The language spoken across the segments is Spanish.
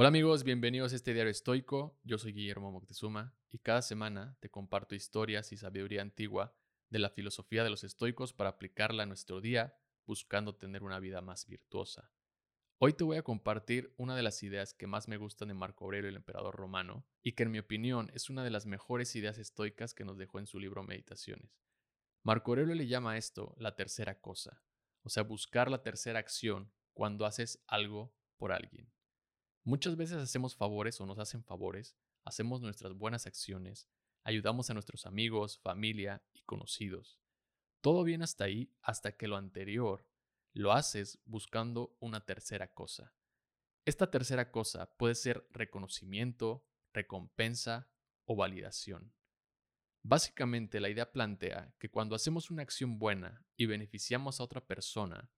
Hola amigos, bienvenidos a este diario estoico. Yo soy Guillermo Moctezuma y cada semana te comparto historias y sabiduría antigua de la filosofía de los estoicos para aplicarla a nuestro día, buscando tener una vida más virtuosa. Hoy te voy a compartir una de las ideas que más me gustan de Marco Aurelio, el emperador romano, y que en mi opinión es una de las mejores ideas estoicas que nos dejó en su libro Meditaciones. Marco Aurelio le llama a esto la tercera cosa, o sea, buscar la tercera acción cuando haces algo por alguien. Muchas veces hacemos favores o nos hacen favores, hacemos nuestras buenas acciones, ayudamos a nuestros amigos, familia y conocidos. Todo bien hasta ahí, hasta que lo anterior lo haces buscando una tercera cosa. Esta tercera cosa puede ser reconocimiento, recompensa o validación. Básicamente la idea plantea que cuando hacemos una acción buena y beneficiamos a otra persona,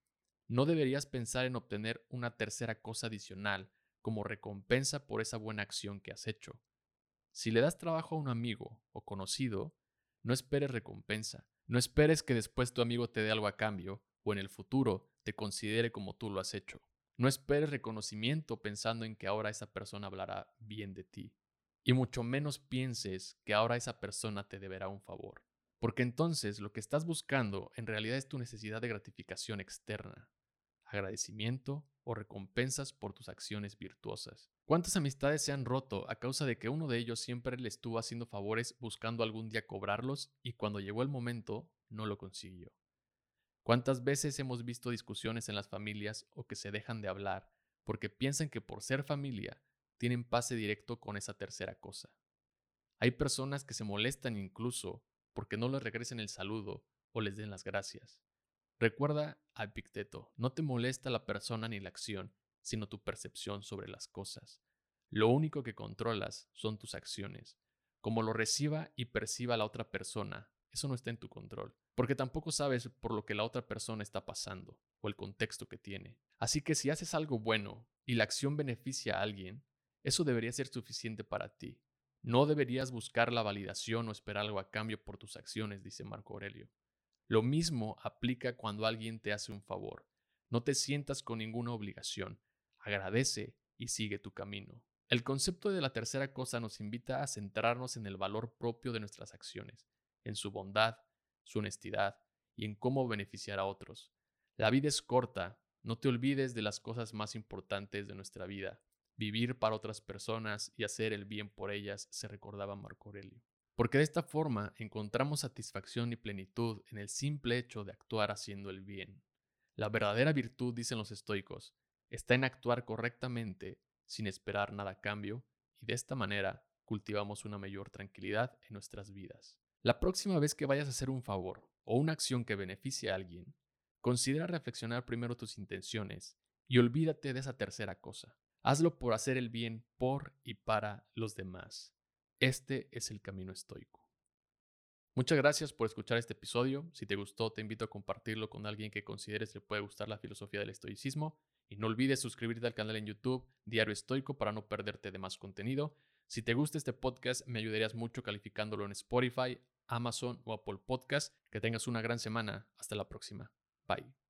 no deberías pensar en obtener una tercera cosa adicional como recompensa por esa buena acción que has hecho. Si le das trabajo a un amigo o conocido, no esperes recompensa. No esperes que después tu amigo te dé algo a cambio o en el futuro te considere como tú lo has hecho. No esperes reconocimiento pensando en que ahora esa persona hablará bien de ti. Y mucho menos pienses que ahora esa persona te deberá un favor. Porque entonces lo que estás buscando en realidad es tu necesidad de gratificación externa agradecimiento o recompensas por tus acciones virtuosas. ¿Cuántas amistades se han roto a causa de que uno de ellos siempre le estuvo haciendo favores buscando algún día cobrarlos y cuando llegó el momento no lo consiguió? ¿Cuántas veces hemos visto discusiones en las familias o que se dejan de hablar porque piensan que por ser familia tienen pase directo con esa tercera cosa? Hay personas que se molestan incluso porque no les regresen el saludo o les den las gracias. Recuerda a Epicteto, no te molesta la persona ni la acción, sino tu percepción sobre las cosas. Lo único que controlas son tus acciones. Como lo reciba y perciba la otra persona, eso no está en tu control, porque tampoco sabes por lo que la otra persona está pasando o el contexto que tiene. Así que si haces algo bueno y la acción beneficia a alguien, eso debería ser suficiente para ti. No deberías buscar la validación o esperar algo a cambio por tus acciones, dice Marco Aurelio. Lo mismo aplica cuando alguien te hace un favor. No te sientas con ninguna obligación. Agradece y sigue tu camino. El concepto de la tercera cosa nos invita a centrarnos en el valor propio de nuestras acciones, en su bondad, su honestidad y en cómo beneficiar a otros. La vida es corta, no te olvides de las cosas más importantes de nuestra vida. Vivir para otras personas y hacer el bien por ellas, se recordaba Marco Aurelio porque de esta forma encontramos satisfacción y plenitud en el simple hecho de actuar haciendo el bien. La verdadera virtud, dicen los estoicos, está en actuar correctamente sin esperar nada a cambio y de esta manera cultivamos una mayor tranquilidad en nuestras vidas. La próxima vez que vayas a hacer un favor o una acción que beneficie a alguien, considera reflexionar primero tus intenciones y olvídate de esa tercera cosa. Hazlo por hacer el bien por y para los demás. Este es el camino estoico. Muchas gracias por escuchar este episodio. Si te gustó, te invito a compartirlo con alguien que consideres le puede gustar la filosofía del estoicismo. Y no olvides suscribirte al canal en YouTube Diario Estoico para no perderte de más contenido. Si te gusta este podcast, me ayudarías mucho calificándolo en Spotify, Amazon o Apple Podcast. Que tengas una gran semana. Hasta la próxima. Bye.